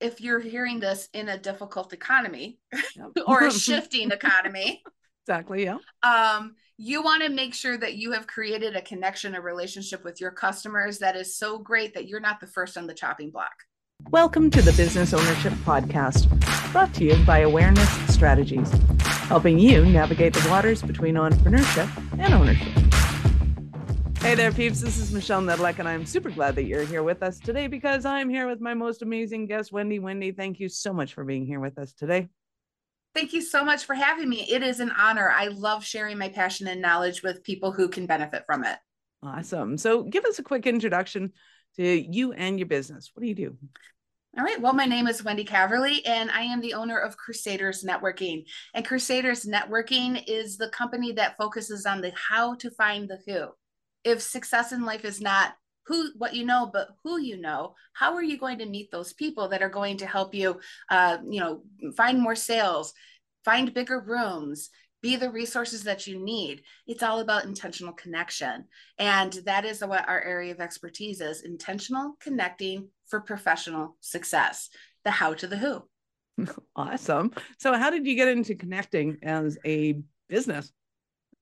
if you're hearing this in a difficult economy yep. or a shifting economy. Exactly. Yeah. Um, you want to make sure that you have created a connection, a relationship with your customers that is so great that you're not the first on the chopping block. Welcome to the Business Ownership Podcast, brought to you by Awareness Strategies, helping you navigate the waters between entrepreneurship and ownership. Hey there, peeps. This is Michelle Nedelec, and I'm super glad that you're here with us today because I'm here with my most amazing guest, Wendy. Wendy, thank you so much for being here with us today. Thank you so much for having me. It is an honor. I love sharing my passion and knowledge with people who can benefit from it. Awesome. So, give us a quick introduction to you and your business. What do you do? All right. Well, my name is Wendy Caverly, and I am the owner of Crusaders Networking. And Crusaders Networking is the company that focuses on the how to find the who if success in life is not who what you know but who you know how are you going to meet those people that are going to help you uh, you know find more sales find bigger rooms be the resources that you need? It's all about intentional connection. And that is what our area of expertise is intentional connecting for professional success. The how to the who. Awesome. So how did you get into connecting as a business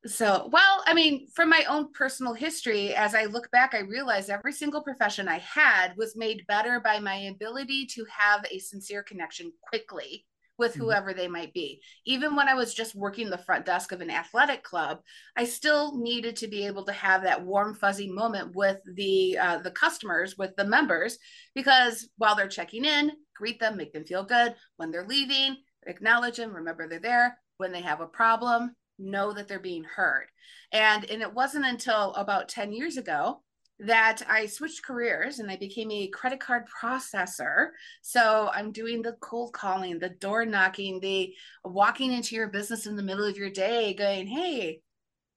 so well i mean from my own personal history as i look back i realize every single profession i had was made better by my ability to have a sincere connection quickly with mm-hmm. whoever they might be. Even when i was just working the front desk of an athletic club i still needed to be able to have that warm fuzzy moment with the uh, the customers with the members because while they're checking in greet them make them feel good. When they're leaving acknowledge them remember they're there. When they have a problem know that they're being heard. And and it wasn't until about 10 years ago that I switched careers and I became a credit card processor. So I'm doing the cold calling, the door knocking, the walking into your business in the middle of your day going, "Hey,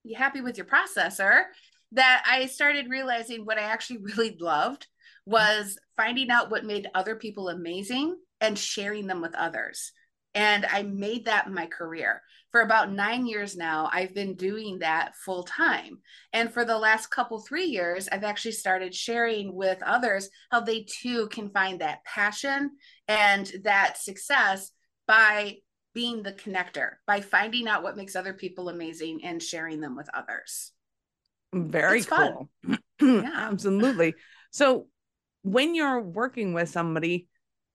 you happy with your processor?" That I started realizing what I actually really loved was finding out what made other people amazing and sharing them with others. And I made that my career. For about nine years now, I've been doing that full time. And for the last couple, three years, I've actually started sharing with others how they too can find that passion and that success by being the connector, by finding out what makes other people amazing and sharing them with others. Very it's cool. yeah. Absolutely. So when you're working with somebody,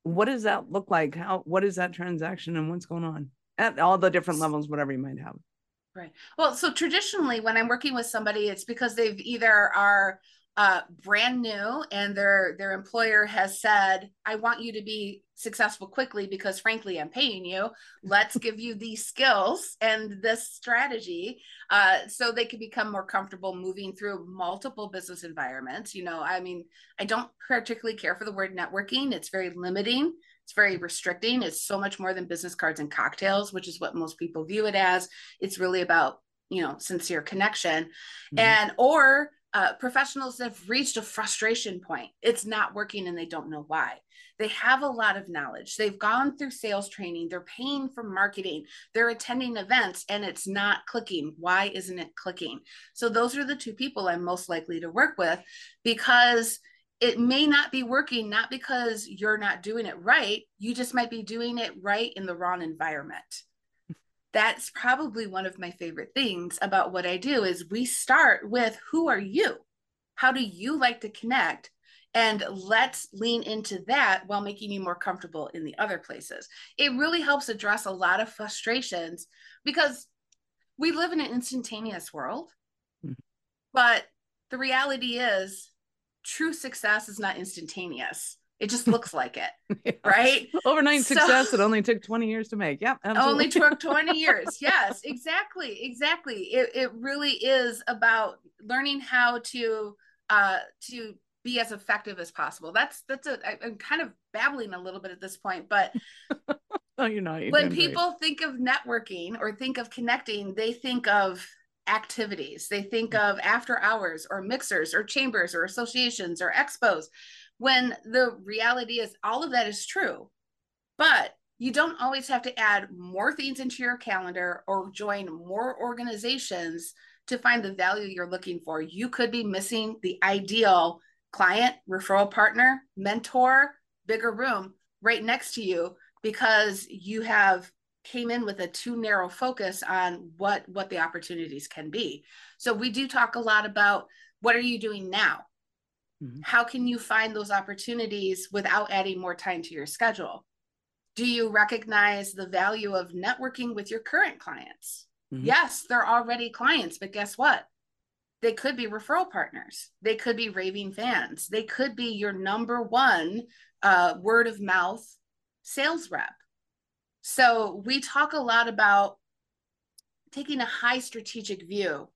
what does that look like? How what is that transaction and what's going on at all the different levels, whatever you might have? Right. Well, so traditionally, when I'm working with somebody, it's because they've either are uh, brand new and their their employer has said i want you to be successful quickly because frankly i'm paying you. Let's give you these skills and this strategy uh, so they can become more comfortable moving through multiple business environments. You know i mean i don't particularly care for the word networking. It's very limiting. It's very restricting. It's so much more than business cards and cocktails which is what most people view it as. It's really about you know sincere connection. Mm-hmm. and or uh, professionals have reached a frustration point. It's not working and they don't know why. They have a lot of knowledge. They've gone through sales training, they're paying for marketing, they're attending events, and it's not clicking. Why isn't it clicking? So, those are the two people I'm most likely to work with because it may not be working, not because you're not doing it right. You just might be doing it right in the wrong environment that's probably one of my favorite things about what I do is we start with who are you? How do you like to connect? And let's lean into that while making you more comfortable in the other places. It really helps address a lot of frustrations because we live in an instantaneous world. Mm-hmm. But the reality is, true success is not instantaneous. It just looks like it, yeah. right? Overnight so, success. It only took 20 years to make. Yeah. Absolutely. Only took 20 years. Yes, exactly. Exactly. It, it really is about learning how to uh to be as effective as possible. That's that's a I, I'm kind of babbling a little bit at this point, but no, you're not. When people think of networking or think of connecting, they think of activities. They think of after hours or mixers or chambers or associations or expos when the reality is all of that is true. But you don't always have to add more things into your calendar or join more organizations to find the value you're looking for. You could be missing the ideal client referral partner mentor bigger room right next to you because you have came in with a too narrow focus on what what the opportunities can be. So we do talk a lot about what are you doing now mm-hmm. how can you find those opportunities without adding more time to your schedule? Do you recognize the value of networking with your current clients? Mm-hmm. yes they're already clients but guess what? They could be referral partners. They could be raving fans. They could be your number one uh, word of mouth sales rep. So we talk a lot about taking a high strategic view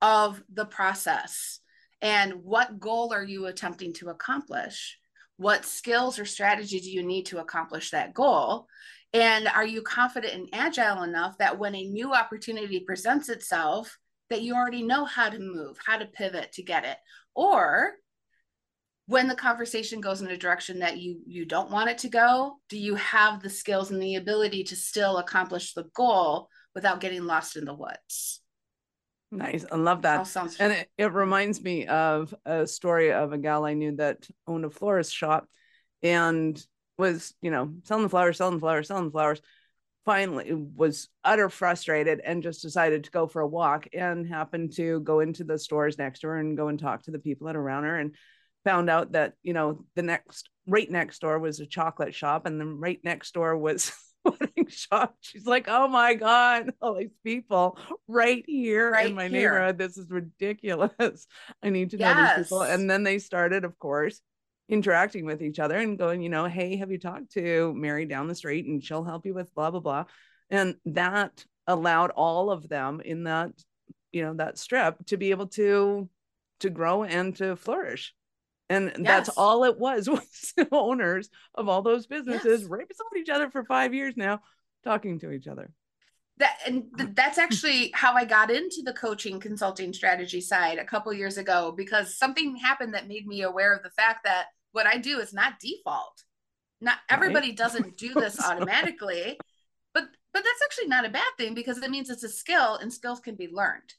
of the process and what goal are you attempting to accomplish? What skills or strategy do you need to accomplish that goal? And are you confident and agile enough that when a new opportunity presents itself, that you already know how to move, how to pivot to get it? Or when the conversation goes in a direction that you you don't want it to go do you have the skills and the ability to still accomplish the goal without getting lost in the woods nice i love that. Sounds and it, it reminds me of a story of a gal i knew that owned a florist shop and was you know selling the flowers selling the flowers selling the flowers finally was utter frustrated and just decided to go for a walk and happened to go into the stores next door and go and talk to the people that are around her and found out that you know the next right next door was a chocolate shop and then right next door was wedding shop. She's like oh my god all these people right here right in my here. neighborhood. This is ridiculous. I need to know these people. And then they started of course interacting with each other and going you know hey have you talked to mary down the street and she'll help you with blah blah blah? And that allowed all of them in that you know that strip to be able to to grow and to flourish and yes. that's all it was was owners of all those businesses yes. right beside each other for five years now talking to each other that and th- that's actually how i got into the coaching consulting strategy side a couple years ago because something happened that made me aware of the fact that what i do is not default not everybody right. doesn't do this automatically but but that's actually not a bad thing because it means it's a skill and skills can be learned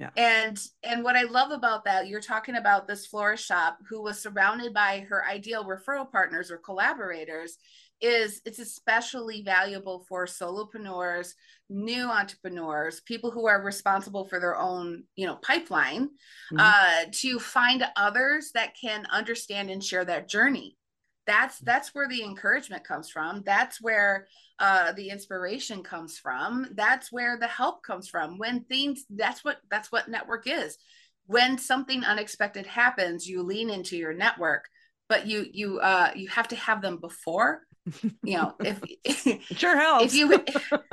yeah. And and what I love about that, you're talking about this florist shop who was surrounded by her ideal referral partners or collaborators, is it's especially valuable for solopreneurs, new entrepreneurs, people who are responsible for their own, you know, pipeline, mm-hmm. uh, to find others that can understand and share that journey that's that's where the encouragement comes from. That's where uh, the inspiration comes from. That's where the help comes from. When things that's what that's what network is. When something unexpected happens you lean into your network but you you uh you have to have them before. You know if sure helps. if you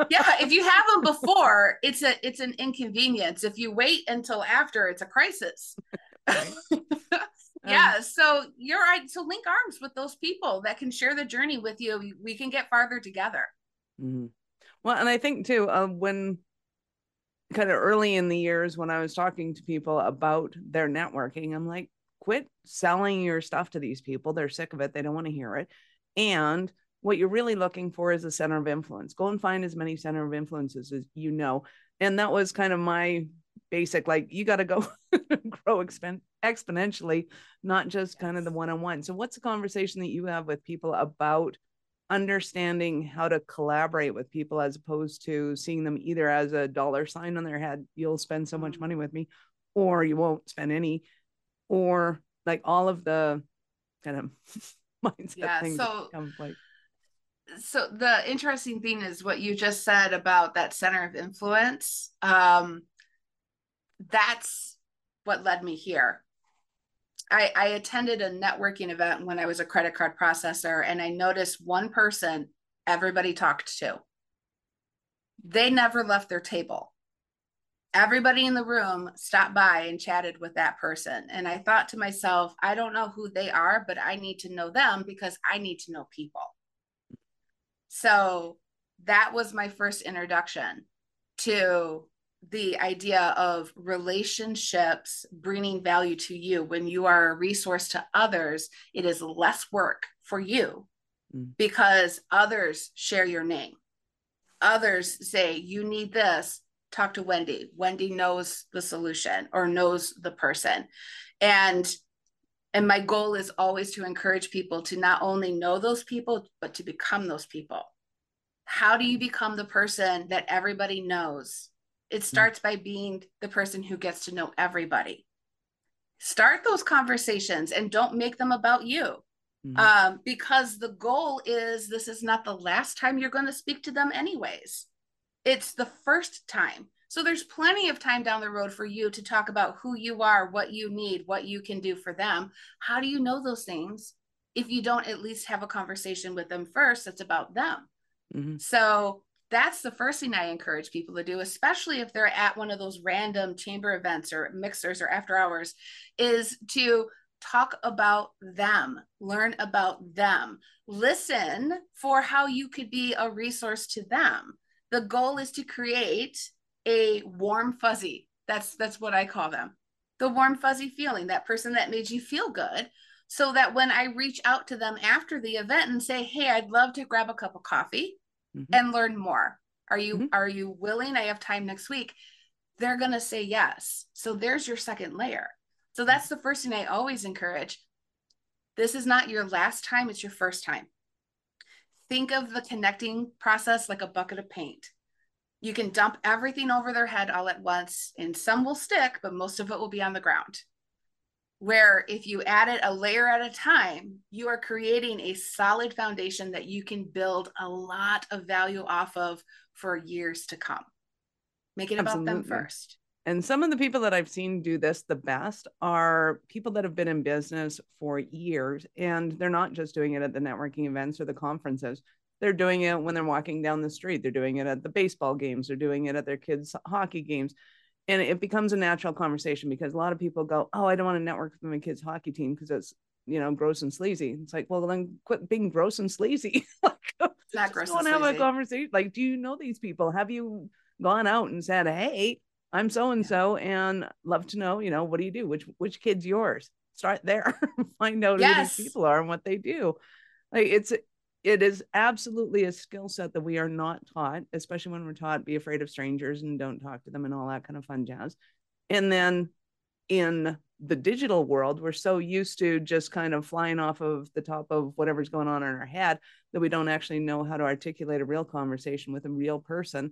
yeah if you have them before it's a it's an inconvenience. If you wait until after it's a crisis so you're right so link arms with those people that can share the journey with you we can get farther together. Mm-hmm. well and i think too uh, when kind of early in the years when i was talking to people about their networking i'm like quit selling your stuff to these people they're sick of it they don't want to hear it. And what you're really looking for is a center of influence. Go and find as many center of influences as you know. And that was kind of my basic like you got to go grow expen- exponentially not just yes. kind of the one-on-one so what's the conversation that you have with people about understanding how to collaborate with people as opposed to seeing them either as a dollar sign on their head you'll spend so much mm-hmm. money with me or you won't spend any or like all of the kind of mindset yeah, things so like so the interesting thing is what you just said about that center of influence um that's what led me here. I, I attended a networking event when I was a credit card processor, and I noticed one person everybody talked to. They never left their table. Everybody in the room stopped by and chatted with that person. And I thought to myself, I don't know who they are, but I need to know them because I need to know people. So that was my first introduction to the idea of relationships bringing value to you when you are a resource to others it is less work for you mm. because others share your name others say you need this talk to wendy wendy knows the solution or knows the person and And my goal is always to encourage people to not only know those people, but to become those people. How do you become the person that everybody knows? It mm-hmm. starts by being the person who gets to know everybody. Start those conversations and don't make them about you. Mm-hmm. Um, because the goal is this is not the last time you're going to speak to them, anyways. It's the first time. So there's plenty of time down the road for you to talk about who you are, what you need, what you can do for them. How do you know those things if you don't at least have a conversation with them first that's about them? Mm-hmm. So that's the first thing I encourage people to do, especially if they're at one of those random chamber events or mixers or after hours, is to talk about them, learn about them, listen for how you could be a resource to them. The goal is to create a warm fuzzy. That's that's what I call them. The warm fuzzy feeling, that person that made you feel good, so that when I reach out to them after the event and say, "Hey, I'd love to grab a cup of coffee mm-hmm. and learn more. Are you mm-hmm. are you willing? I have time next week." They're going to say yes. So there's your second layer. So that's the first thing I always encourage. This is not your last time, it's your first time. Think of the connecting process like a bucket of paint you can dump everything over their head all at once, and some will stick, but most of it will be on the ground. Where if you add it a layer at a time, you are creating a solid foundation that you can build a lot of value off of for years to come. Make it Absolutely. about them first. And some of the people that I've seen do this the best are people that have been in business for years and they're not just doing it at the networking events or the conferences. They're doing it when they're walking down the street. They're doing it at the baseball games. They're doing it at their kids' hockey games. And it becomes a natural conversation because a lot of people go, Oh, I don't want to network with my kids' hockey team because it's, you know, gross and sleazy. It's like, well, then quit being gross and sleazy. like, not gross. Don't have a conversation. Like, do you know these people? Have you gone out and said, Hey, I'm so and so, and love to know, you know, what do you do? Which which kid's yours? Start there, find out yes. who these people are and what they do. Like it's it is absolutely a skill set that we are not taught, especially when we're taught be afraid of strangers and don't talk to them and all that kind of fun jazz. And then in the digital world, we're so used to just kind of flying off of the top of whatever's going on in our head that we don't actually know how to articulate a real conversation with a real person.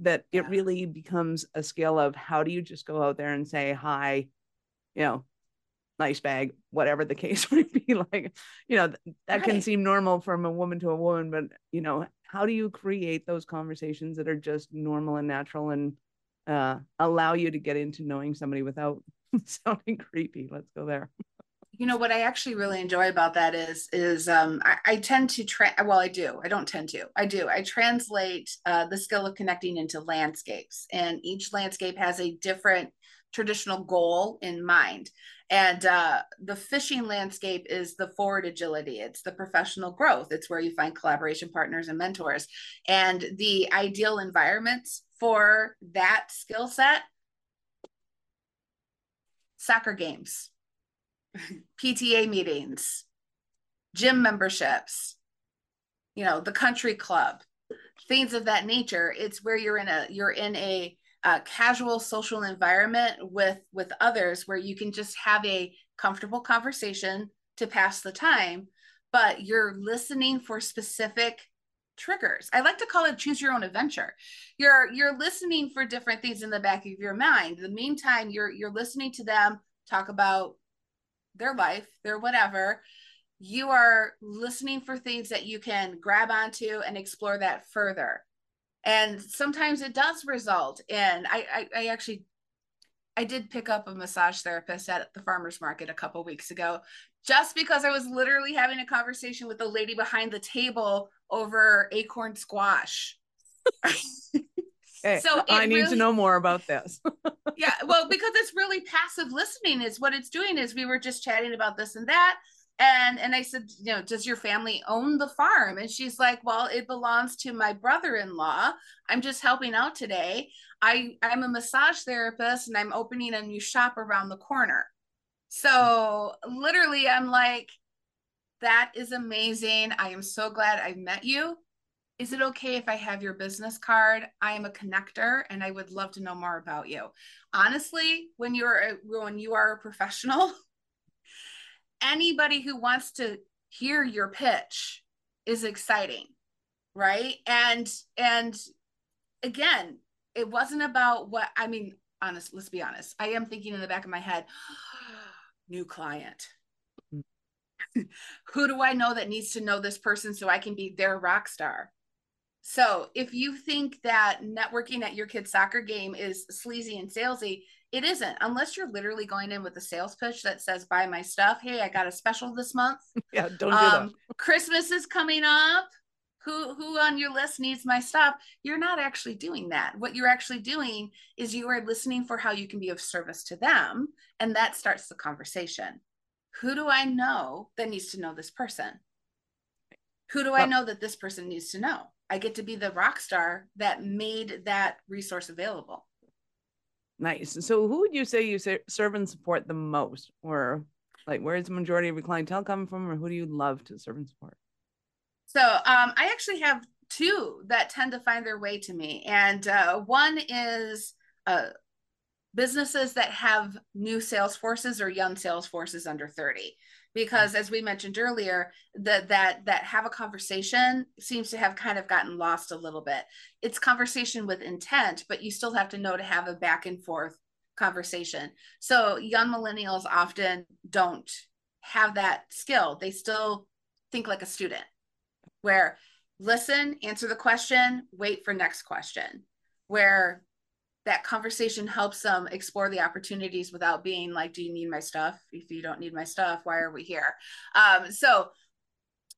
That yeah. it really becomes a skill of how do you just go out there and say hi, you know, nice bag, whatever the case might be. Like, you know, that right. can seem normal from a woman to a woman, but you know, how do you create those conversations that are just normal and natural and uh, allow you to get into knowing somebody without sounding creepy? Let's go there. You know what I actually really enjoy about that is is um, I, I, tend to tra- well I do I don't tend to I do I translate uh, the skill of connecting into landscapes and each landscape has a different traditional goal in mind. And uh, the fishing landscape is the forward agility, it's the professional growth, it's where you find collaboration partners and mentors. And the ideal environments for that skill set soccer games, PTA meetings, gym memberships, you know, the country club, things of that nature. It's where you're in a you're in a uh, casual social environment with with others where you can just have a comfortable conversation to pass the time but you're listening for specific triggers. I like to call it choose your own adventure. You're you're listening for different things in the back of your mind. In the meantime you're you're listening to them talk about their life their whatever. You are listening for things that you can grab onto and explore that further and sometimes it does result in I, I, I actually I did pick up a massage therapist at the farmers market a couple weeks ago just because I was literally having a conversation with the lady behind the table over acorn squash. Hey, eh, so I need really, to know more about this. yeah, well, because it's really passive listening is what it's doing is we were just chatting about this and that and and i said you know does your family own the farm? And she's like well it belongs to my brother-in-law. I'm just helping out today. I i'm a massage therapist and i'm opening a new shop around the corner. So literally i'm like that is amazing. I am so glad i met you. Is it okay if i have your business card? I am a connector and i would love to know more about you. Honestly when you're when you are a professional anybody who wants to hear your pitch is exciting right? And and again it wasn't about what i mean honest let's be honest. I am thinking in the back of my head new client. Who do i know that needs to know this person so i can be their rock star? So if you think that networking at your kid's soccer game is sleazy and salesy it isn't unless you're literally going in with a sales pitch that says buy my stuff. Hey i got a special this month. Yeah don't do um, that christmas is coming up. Who who on your list needs my stuff? You're not actually doing that. What you're actually doing is you are listening for how you can be of service to them and that starts the conversation. Who do i know that needs to know this person? Who do i know that this person needs to know? I get to be the rock star that made that resource available Nice. So, who would you say you serve and support the most, or like where's the majority of your clientele coming from, or who do you love to serve and support? So, um, I actually have two that tend to find their way to me, and uh, one is uh, businesses that have new sales forces or young sales forces under 30 because as we mentioned earlier that that that have a conversation seems to have kind of gotten lost a little bit. It's conversation with intent but you still have to know to have a back and forth conversation. So young millennials often don't have that skill. They still think like a student where listen answer the question wait for next question where that conversation helps them explore the opportunities without being like, do you need my stuff? If you don't need my stuff, why are we here? Um, so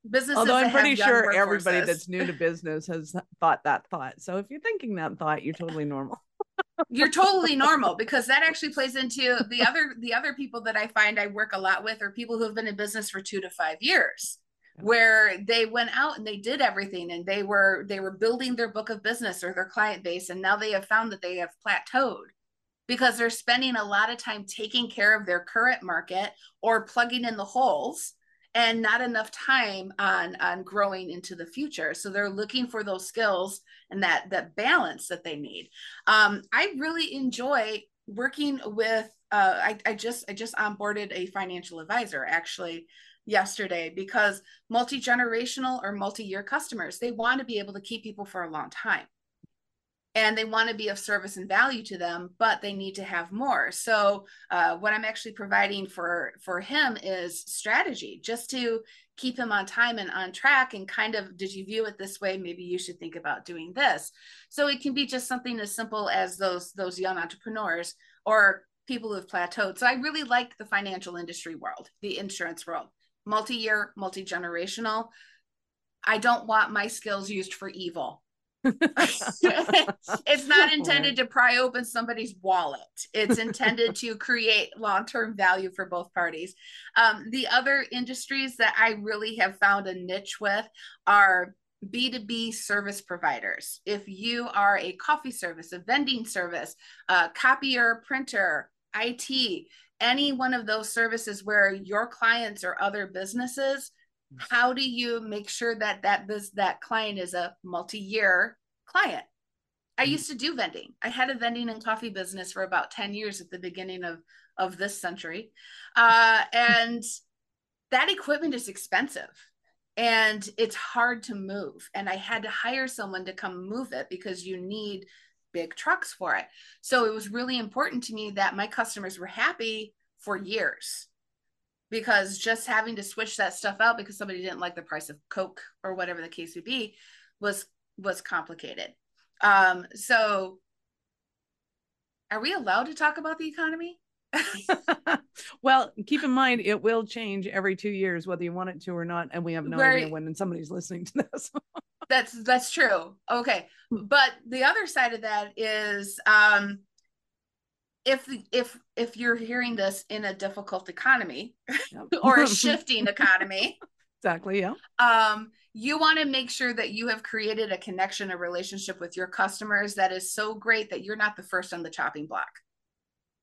businesses. Although I'm pretty sure everybody that's new to business has thought that thought. So if you're thinking that thought, you're totally normal. you're totally normal because that actually plays into the other the other people that I find I work a lot with are people who have been in business for two to five years where they went out and they did everything and they were they were building their book of business or their client base and now they have found that they have plateaued because they're spending a lot of time taking care of their current market or plugging in the holes and not enough time on on growing into the future. So they're looking for those skills and that that balance that they need. Um, i really enjoy working with uh, I, I just i just onboarded a financial advisor actually yesterday because multi-generational or multi-year customers they want to be able to keep people for a long time. And they want to be of service and value to them but they need to have more. So uh, what i'm actually providing for for him is strategy just to keep him on time and on track and kind of did you view it this way? Maybe you should think about doing this. So it can be just something as simple as those those young entrepreneurs or people who have plateaued. So i really like the financial industry world the insurance world multi-year, multi-generational. I don't want my skills used for evil. it's not intended to pry open somebody's wallet. It's intended to create long-term value for both parties. Um, the other industries that I really have found a niche with are B2B service providers. If you are a coffee service, a vending service, a copier, printer, IT, any one of those services where your clients or other businesses how do you make sure that that this that client is a multi-year client? I mm-hmm. used to do vending. I had a vending and coffee business for about 10 years at the beginning of of this century. Uh, and that equipment is expensive and it's hard to move. And i had to hire someone to come move it because you need big trucks for it. So it was really important to me that my customers were happy for years because just having to switch that stuff out because somebody didn't like the price of coke or whatever the case would be was was complicated um so are we allowed to talk about the economy well keep in mind it will change every two years whether you want it to or not and we have no idea when And somebody's listening to this. That's that's true. Okay. But the other side of that is um if if if you're hearing this in a difficult economy yep. or a shifting economy exactly yeah. um you want to make sure that you have created a connection a relationship with your customers that is so great that you're not the first on the chopping block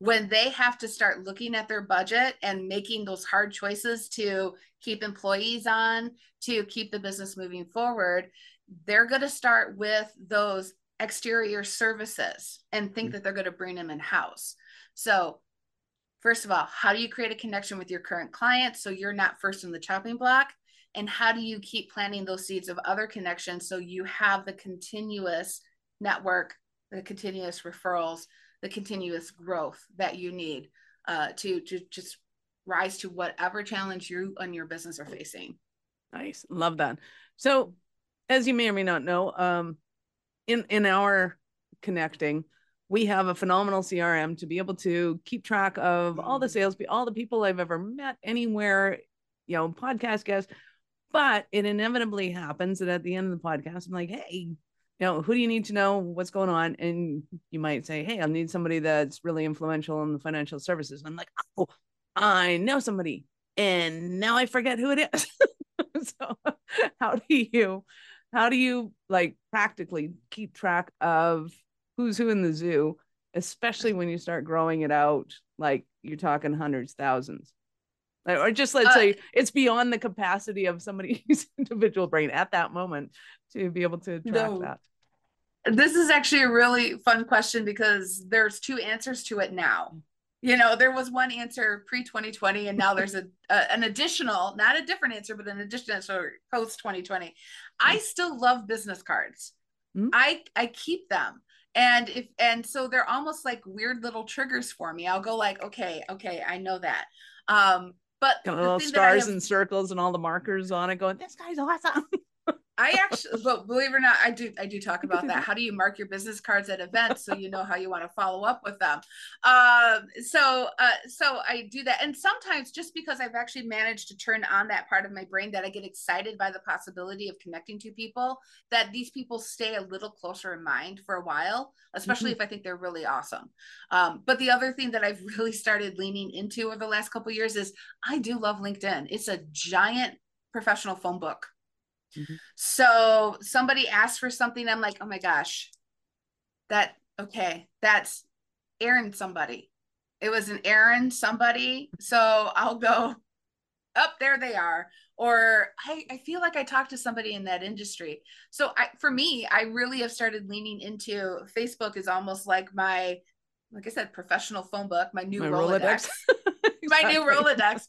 when they have to start looking at their budget and making those hard choices to keep employees on to keep the business moving forward they're going to start with those exterior services and think mm-hmm. that they're going to bring them in house. So first of all, how do you create a connection with your current clients so you're not first in the chopping block? And how do you keep planting those seeds of other connections so you have the continuous network, the continuous referrals, the continuous growth that you need uh, to, to just rise to whatever challenge you and your business are facing. Nice. Love that. So as you may or may not know, um, in, in our connecting, we have a phenomenal CRM to be able to keep track of all the mm. sales, all the people I've ever met anywhere, you know, podcast guests. But it inevitably happens that at the end of the podcast, I'm like, hey, you know, who do you need to know what's going on? And you might say, hey, I need somebody that's really influential in the financial services. And I'm like, oh, I know somebody. And now I forget who it is. so how do you how do you like practically keep track of who's who in the zoo, especially when you start growing it out, like you're talking hundreds, thousands. Or just let's uh, say it's beyond the capacity of somebody's individual brain at that moment to be able to track no. that. This is actually a really fun question because there's two answers to it now. You know, there was one answer pre 2020, and now there's a, a, an additional, not a different answer, but an additional answer post 2020. I still love business cards. Mm-hmm. I I keep them and if and so they're almost like weird little triggers for me i'll go like okay okay i know that um but little stars and circles and all the markers on it going this guy's awesome I actually, but believe it or not, I do. I do talk about that. How do you mark your business cards at events so you know how you want to follow up with them? Um, so, uh, so I do that, and sometimes just because I've actually managed to turn on that part of my brain that I get excited by the possibility of connecting to people, that these people stay a little closer in mind for a while, especially mm-hmm. if I think they're really awesome. Um, but the other thing that I've really started leaning into over the last couple years is I do love LinkedIn. It's a giant professional phone book Mm-hmm. So somebody asked for something. I'm like, oh my gosh, that, okay, that's Aaron somebody. It was an Aaron somebody. So I'll go up oh, there they are. Or I, I feel like I talked to somebody in that industry. So I, for me, I really have started leaning into Facebook is almost like my, like I said, professional phone book, my new my Rolodex, Rolodex. my new Rolodex.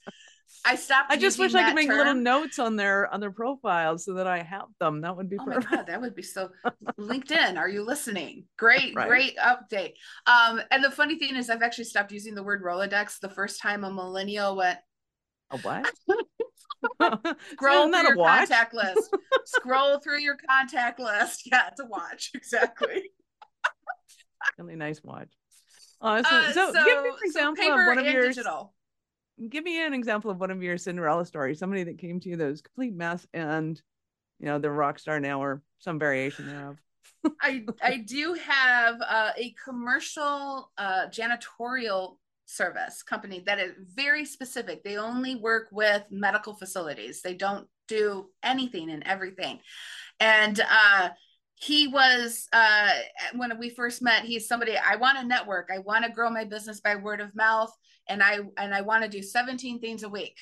I stopped. I just wish I could make term. little notes on their on their profiles so that I have them. That would be oh perfect. my god, that would be so. LinkedIn, are you listening? Great, right. great update. Um, and the funny thing is, I've actually stopped using the word Rolodex. The first time a millennial went, a what? Scroll through your watch? contact list. Scroll through your contact list. Yeah, to watch exactly. really nice watch. Uh, so, uh, so, so, give me an example so of one of your digital give me an example of one of your Cinderella stories. Somebody that came to you that was complete mess, and you know, the rock star now, or some variation thereof. I I do have uh, a commercial uh, janitorial service company that is very specific. They only work with medical facilities. They don't do anything and everything. And uh, he was uh, when we first met. He's somebody I want to network. I want to grow my business by word of mouth and I and I want to do 17 things a week.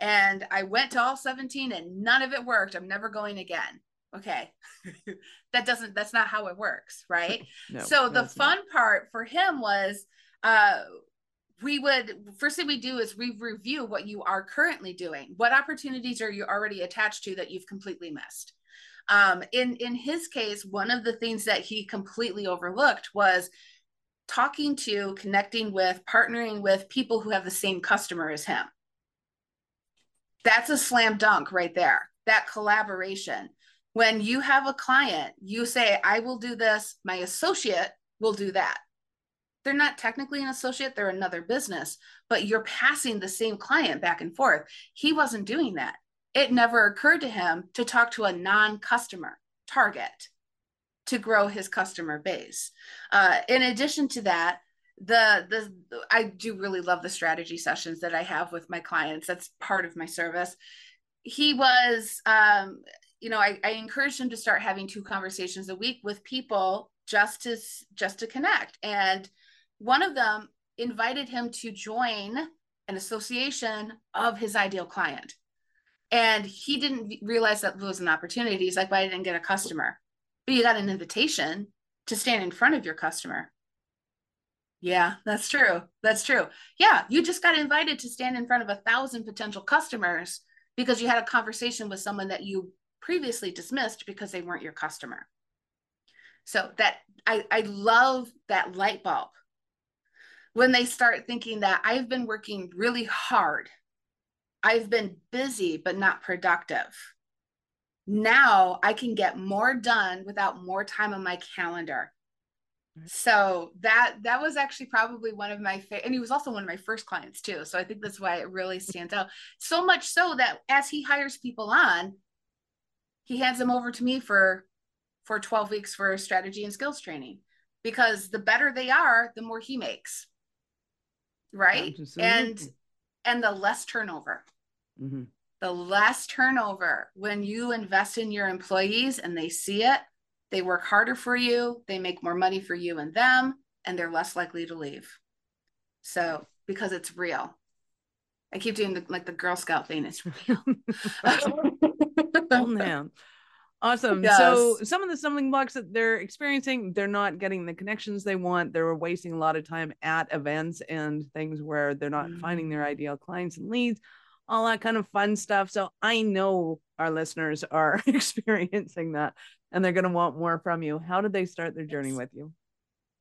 And I went to all 17 and none of it worked. I'm never going again. Okay. that doesn't that's not how it works, right? no, so the fun not. part for him was uh we would first thing we do is we review what you are currently doing. What opportunities are you already attached to that you've completely missed? Um, in in his case, one of the things that he completely overlooked was talking to, connecting with, partnering with people who have the same customer as him. That's a slam dunk right there. That collaboration. When you have a client, you say, I will do this, my associate will do that. They're not technically an associate, they're another business, but you're passing the same client back and forth. He wasn't doing that. It never occurred to him to talk to a non customer target to grow his customer base. Uh, in addition to that, the the I do really love the strategy sessions that I have with my clients. That's part of my service. He was, um, you know, I, I encouraged him to start having two conversations a week with people just to just to connect. And one of them invited him to join an association of his ideal client. And he didn't realize that was an opportunity. He's like, "Why well, didn't get a customer?" But you got an invitation to stand in front of your customer Yeah, that's true. That's true. Yeah, you just got invited to stand in front of a thousand potential customers because you had a conversation with someone that you previously dismissed because they weren't your customer. So that I, I love that light bulb when they start thinking that I've been working really hard, I've been busy but not productive. Now I can get more done without more time on my calendar. So that that was actually probably one of my favorite, and he was also one of my first clients too. So I think that's why it really stands out. So much so that as he hires people on, he hands them over to me for for 12 weeks for strategy and skills training because the better they are, the more he makes. Right? Absolutely. And and the less turnover. Mm-hmm. The less turnover when you invest in your employees and they see it, they work harder for you, they make more money for you and them, and they're less likely to leave. So, because it's real. I keep doing the, like the Girl Scout thing. It's real. oh man. Awesome. Yes. So some of the stumbling blocks that they're experiencing, they're not getting the connections they want. They're wasting a lot of time at events and things where they're not mm-hmm. finding their mm. ideal clients and leads, all that kind of fun stuff. So I know our listeners are experiencing that and they're going to want more from you. How did they start their journey with you?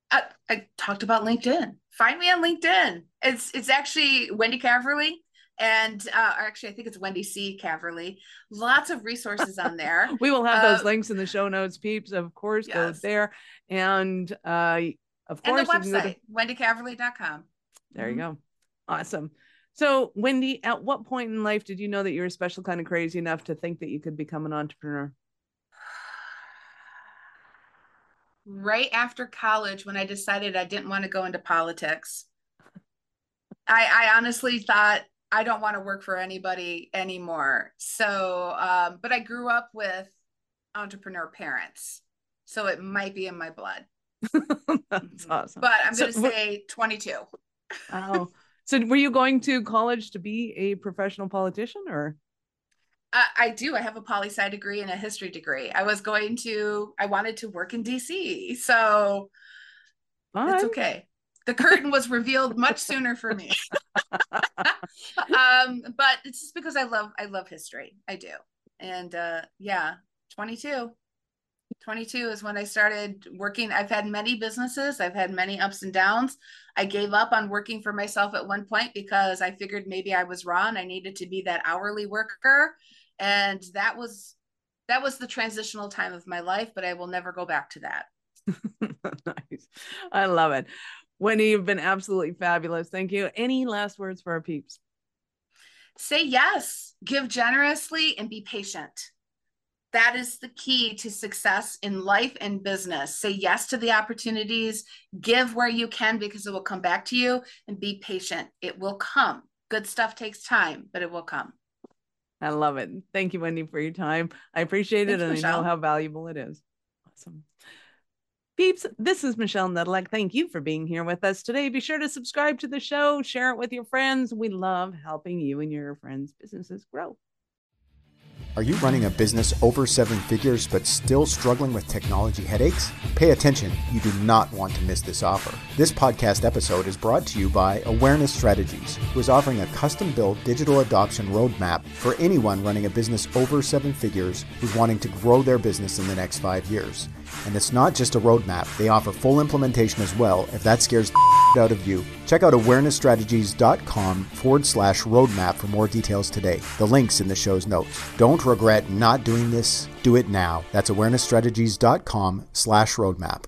I, I talked about LinkedIn. Find me on LinkedIn. It's it's actually Wendy Caverly and uh, actually, I think it's Wendy C. Caverly. Lots of resources on there. we will have those uh, links in the show notes, peeps. Of course, yes. go there, and uh, of course, and the website to... wendycaverly.com. There mm-hmm. you go. Awesome. So, Wendy, at what point in life did you know that you were special kind of crazy enough to think that you could become an entrepreneur? Right after college, when I decided I didn't want to go into politics. I, I honestly thought I don't want to work for anybody anymore. So, um, but I grew up with entrepreneur parents, so it might be in my blood. That's awesome. But I'm going to say 22. oh, so were you going to college to be a professional politician, or? Uh, I do. I have a poli sci degree and a history degree. I was going to. I wanted to work in DC, so Fine. it's okay the curtain was revealed much sooner for me. um, but it's just because I love I love history. I do. And uh yeah, 22. 22 is when I started working. I've had many businesses, I've had many ups and downs. I gave up on working for myself at one point because I figured maybe I was wrong. I needed to be that hourly worker. And that was that was the transitional time of my life, but I will never go back to that. nice. I love it. Wendy, you've been absolutely fabulous. Thank you. Any last words for our peeps? Say yes, give generously, and be patient. That is the key to success in life and business. Say yes to the opportunities, give where you can because it will come back to you, and be patient. It will come. Good stuff takes time, but it will come. I love it. Thank you, Wendy, for your time. I appreciate Thank it, and Michelle. I know how valuable it is. Awesome. Peeps, this is Michelle Nedelec. Thank you for being here with us today. Be sure to subscribe to the show, share it with your friends. We love helping you and your friends' businesses grow. Are you running a business over seven figures but still struggling with technology headaches? Pay attention, you do not want to miss this offer. This podcast episode is brought to you by Awareness Strategies, who is offering a custom built digital adoption roadmap for anyone running a business over seven figures who's wanting to grow their business in the next five years. And it's not just a roadmap, they offer full implementation as well if that scares the out of you. Check out awarenessstrategies.com forward slash roadmap for more details today. The link's in the show's notes. Don't regret not doing this. Do it now. That's awarenessstrategies.com slash roadmap.